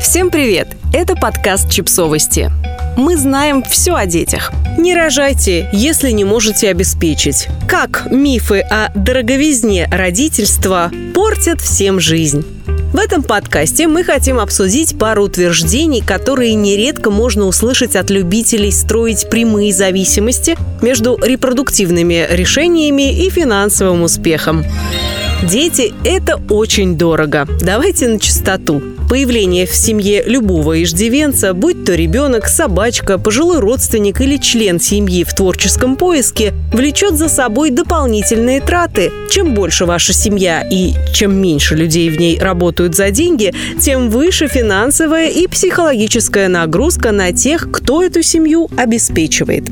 Всем привет! Это подкаст «Чипсовости». Мы знаем все о детях. Не рожайте, если не можете обеспечить. Как мифы о дороговизне родительства портят всем жизнь. В этом подкасте мы хотим обсудить пару утверждений, которые нередко можно услышать от любителей строить прямые зависимости между репродуктивными решениями и финансовым успехом. Дети – это очень дорого. Давайте на чистоту. Появление в семье любого иждивенца, будь то ребенок, собачка, пожилой родственник или член семьи в творческом поиске, влечет за собой дополнительные траты. Чем больше ваша семья и чем меньше людей в ней работают за деньги, тем выше финансовая и психологическая нагрузка на тех, кто эту семью обеспечивает.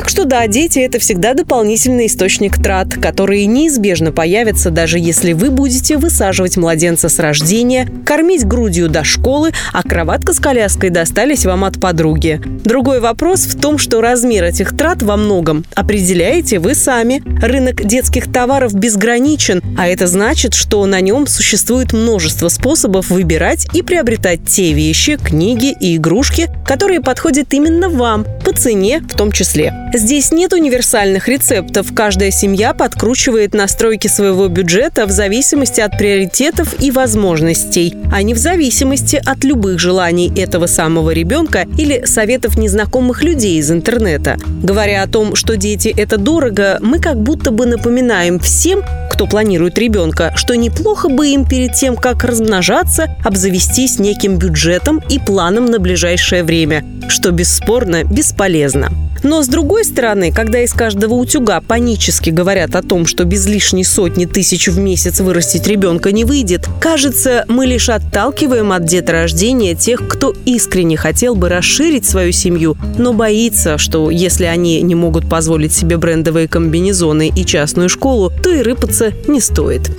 Так что да, дети – это всегда дополнительный источник трат, которые неизбежно появятся, даже если вы будете высаживать младенца с рождения, кормить грудью до школы, а кроватка с коляской достались вам от подруги. Другой вопрос в том, что размер этих трат во многом определяете вы сами. Рынок детских товаров безграничен, а это значит, что на нем существует множество способов выбирать и приобретать те вещи, книги и игрушки, которые подходят именно вам, по цене в том числе. Здесь нет универсальных рецептов. Каждая семья подкручивает настройки своего бюджета в зависимости от приоритетов и возможностей, а не в зависимости от любых желаний этого самого ребенка или советов незнакомых людей из интернета. Говоря о том, что дети – это дорого, мы как будто бы напоминаем всем, кто планирует ребенка, что неплохо бы им перед тем, как размножаться, обзавестись неким бюджетом и планом на ближайшее время, что бесспорно бесполезно. Но с другой стороны, когда из каждого утюга панически говорят о том, что без лишней сотни тысяч в месяц вырастить ребенка не выйдет, кажется, мы лишь отталкиваем от деторождения тех, кто искренне хотел бы расширить свою семью, но боится, что если они не могут позволить себе брендовые комбинезоны и частную школу, то и рыпаться не стоит.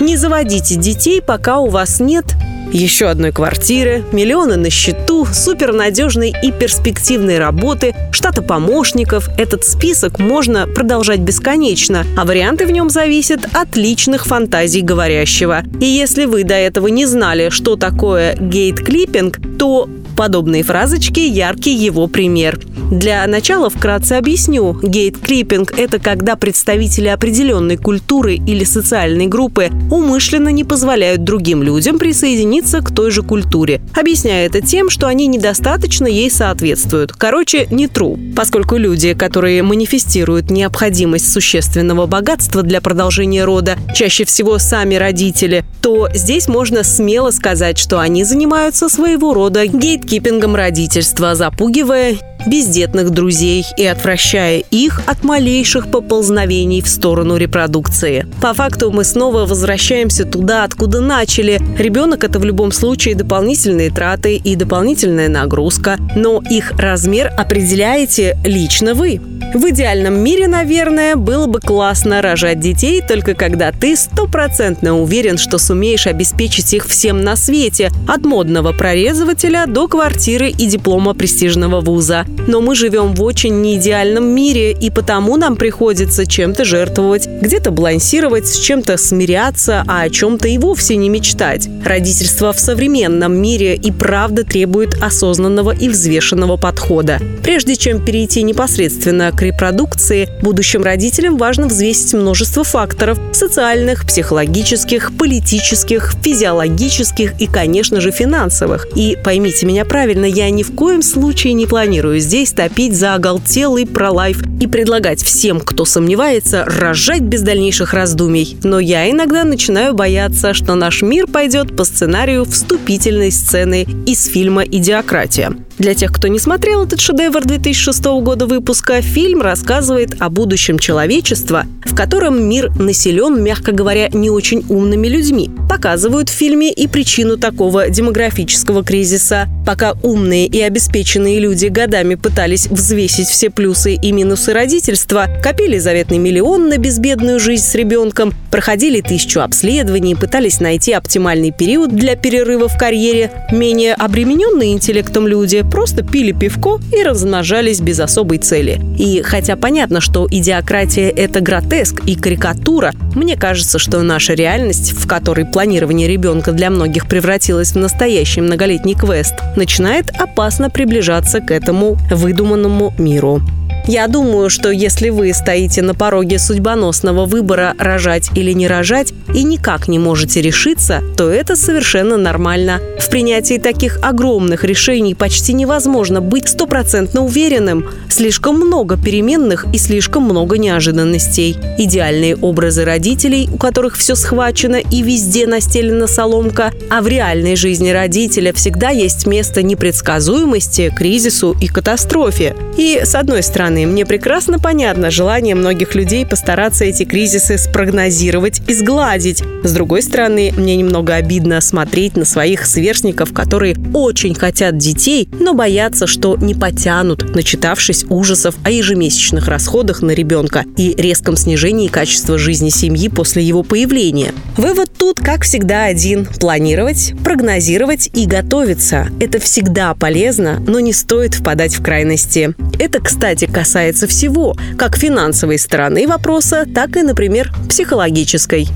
Не заводите детей, пока у вас нет еще одной квартиры, миллиона на счету, супернадежной и перспективной работы, штата помощников. Этот список можно продолжать бесконечно, а варианты в нем зависят от личных фантазий говорящего. И если вы до этого не знали, что такое gatekeeping, то подобные фразочки – яркий его пример. Для начала вкратце объясню. Gatekeeping – это когда представители определенной культуры или социальной группы умышленно не позволяют другим людям присоединиться к той же культуре, объясняя это тем, что они недостаточно ей соответствуют. Короче, не true. Поскольку люди, которые манифестируют необходимость существенного богатства для продолжения рода, чаще всего сами родители, то здесь можно смело сказать, что они занимаются своего рода гейткипингом родительства, запугивая бездетных друзей и отвращая их от малейших поползновений в сторону репродукции. По факту мы снова возвращаемся туда, откуда начали. Ребенок – это в любом случае дополнительные траты и дополнительная нагрузка, но их размер определяете лично вы. В идеальном мире, наверное, было бы классно рожать детей только когда ты стопроцентно уверен, что сумеешь обеспечить их всем на свете, от модного прорезывателя до квартиры и диплома престижного вуза. Но мы живем в очень неидеальном мире, и потому нам приходится чем-то жертвовать, где-то балансировать, с чем-то смиряться, а о чем-то и вовсе не мечтать. Родительство в современном мире и правда требует осознанного и взвешенного подхода. Прежде чем перейти непосредственно к репродукции, будущим родителям важно взвесить множество факторов – социальных, психологических, политических, физиологических и, конечно же, финансовых. И поймите меня правильно, я ни в коем случае не планирую здесь топить за оголтелый пролайф и предлагать всем, кто сомневается, рожать без дальнейших раздумий. Но я иногда начинаю бояться, что наш мир пойдет по сценарию вступительной сцены из фильма «Идиократия». Для тех, кто не смотрел этот шедевр 2006 года выпуска, фильм рассказывает о будущем человечества, в котором мир населен, мягко говоря, не очень умными людьми. Показывают в фильме и причину такого демографического кризиса. Пока умные и обеспеченные люди годами пытались взвесить все плюсы и минусы родительства, копили заветный миллион на безбедную жизнь с ребенком, проходили тысячу обследований, пытались найти оптимальный период для перерыва в карьере, менее обремененные интеллектом люди просто пили пивко и размножались без особой цели. И хотя понятно, что идиократия – это гротеск и карикатура, мне кажется, что наша реальность, в которой планирование ребенка для многих превратилось в настоящий многолетний квест, начинает опасно приближаться к этому выдуманному миру. Я думаю, что если вы стоите на пороге судьбоносного выбора рожать или не рожать и никак не можете решиться, то это совершенно нормально. В принятии таких огромных решений почти невозможно быть стопроцентно уверенным. Слишком много переменных и слишком много неожиданностей. Идеальные образы родителей, у которых все схвачено и везде настелена соломка, а в реальной жизни родителя всегда есть место непредсказуемости, кризису и катастрофе. И, с одной стороны, стороны, мне прекрасно понятно желание многих людей постараться эти кризисы спрогнозировать и сгладить. С другой стороны, мне немного обидно смотреть на своих сверстников, которые очень хотят детей, но боятся, что не потянут, начитавшись ужасов о ежемесячных расходах на ребенка и резком снижении качества жизни семьи после его появления. Вывод тут, как всегда, один – планировать, прогнозировать и готовиться. Это всегда полезно, но не стоит впадать в крайности. Это, кстати, касается всего, как финансовой стороны вопроса, так и, например, психологической.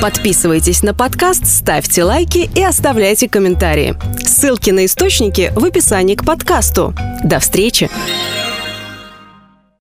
Подписывайтесь на подкаст, ставьте лайки и оставляйте комментарии. Ссылки на источники в описании к подкасту. До встречи!